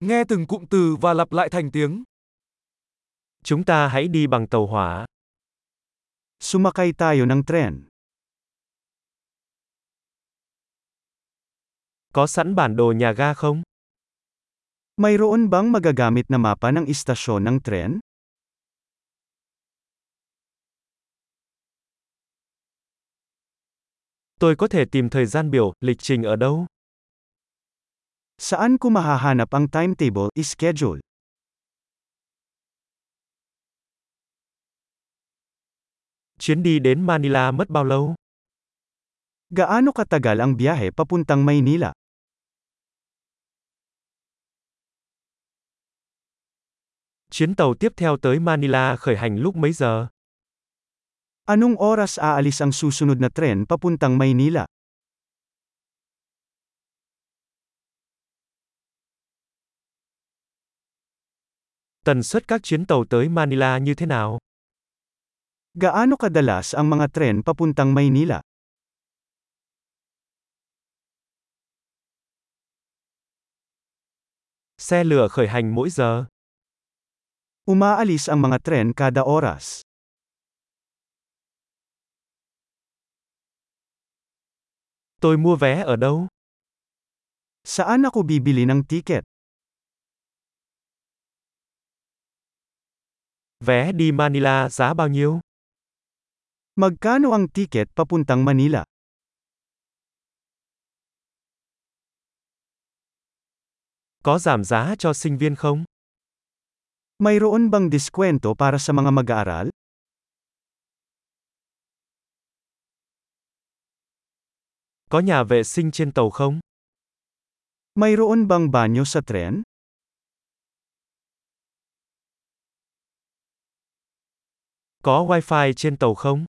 Nghe từng cụm từ và lặp lại thành tiếng. Chúng ta hãy đi bằng tàu hỏa. Sumakay tayo ng tren. Có sẵn bản đồ nhà ga không? Mayroon bang magagamit na mapa ng istasyon ng tren? Tôi có thể tìm thời gian biểu, lịch trình ở đâu? Saan ko mahahanap ang timetable, schedule? Chuyến đi đến Manila mất bao lâu? Gaano katagal ang biyahe papuntang Maynila? Chuyến tàu tiếp theo tới Manila khởi hành lúc mấy giờ? Anong oras aalis ang susunod na tren papuntang Maynila? Tần suất các chuyến tàu tới Manila như thế nào? Gaano kadalas ang mga tren papuntang Maynila? Xe lửa khởi hành mỗi giờ. Umaalis ang mga tren kada oras. Tôi mua vé ở đâu? Saan ako bibili ng tiket? Vé đi Manila giá bao nhiêu? Magkano ang tiket papuntang Manila? Có giảm giá cho sinh viên không? Mayroon bang diskwento para sa mga mag-aaral? Có nhà vệ sinh trên tàu không? Mayroon bang banyo sa tren? Có wifi trên tàu không?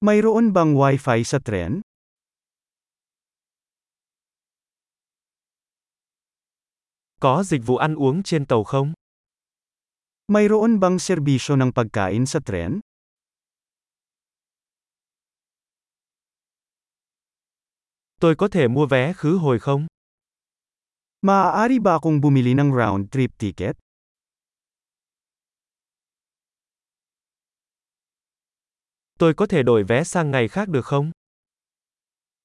Mayroon bang wifi sa tren? Có dịch vụ ăn uống trên tàu không? Mayroon bang serbisyo ng pagkain sa tren? Tôi có thể mua vé khứ hồi không? Maaari ba akong bumili ng round trip ticket? Tôi có thể đổi vé sang ngày khác được không?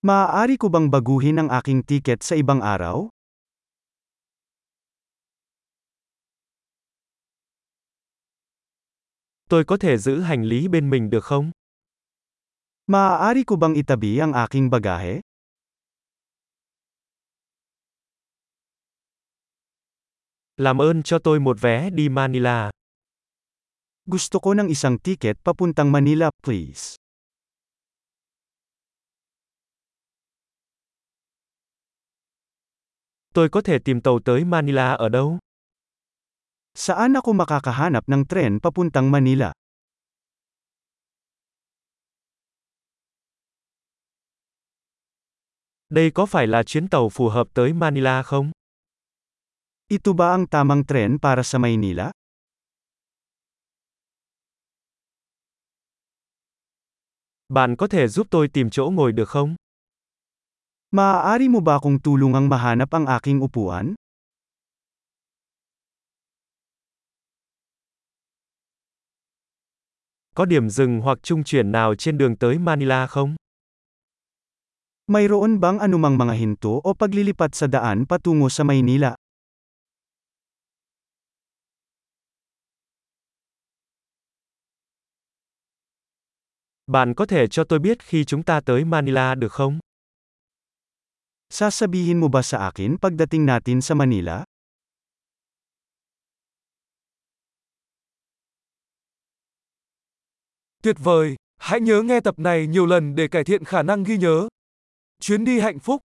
Maaari ko bang baguhin ang aking ticket sa ibang araw? Tôi có thể giữ hành lý bên mình được không? Maaari ko bang itabi ang aking bagahe? Làm ơn cho tôi một vé đi Manila. Gusto ko ng isang ticket papuntang Manila, please. Tôi có thể tìm tàu tới Manila ở đâu? Saan ako makakahanap ng tren papuntang Manila? Đây có phải là chuyến tàu phù hợp tới Manila không? Ito ba ang tamang tren para sa Maynila? Bạn có thể giúp tôi tìm chỗ ngồi được không? Maaari mo ba akong tulungang mahanap ang aking upuan? Có điểm dừng hoặc trung chuyển nào trên đường tới Manila không? Mayroon bang anumang mga hinto o paglilipat sa daan patungo sa Maynila? Bạn có thể cho tôi biết khi chúng ta tới Manila được không? Sasabihin mo ba sa akin pagdating natin sa Manila? Tuyệt vời, hãy nhớ nghe tập này nhiều lần để cải thiện khả năng ghi nhớ. Chuyến đi hạnh phúc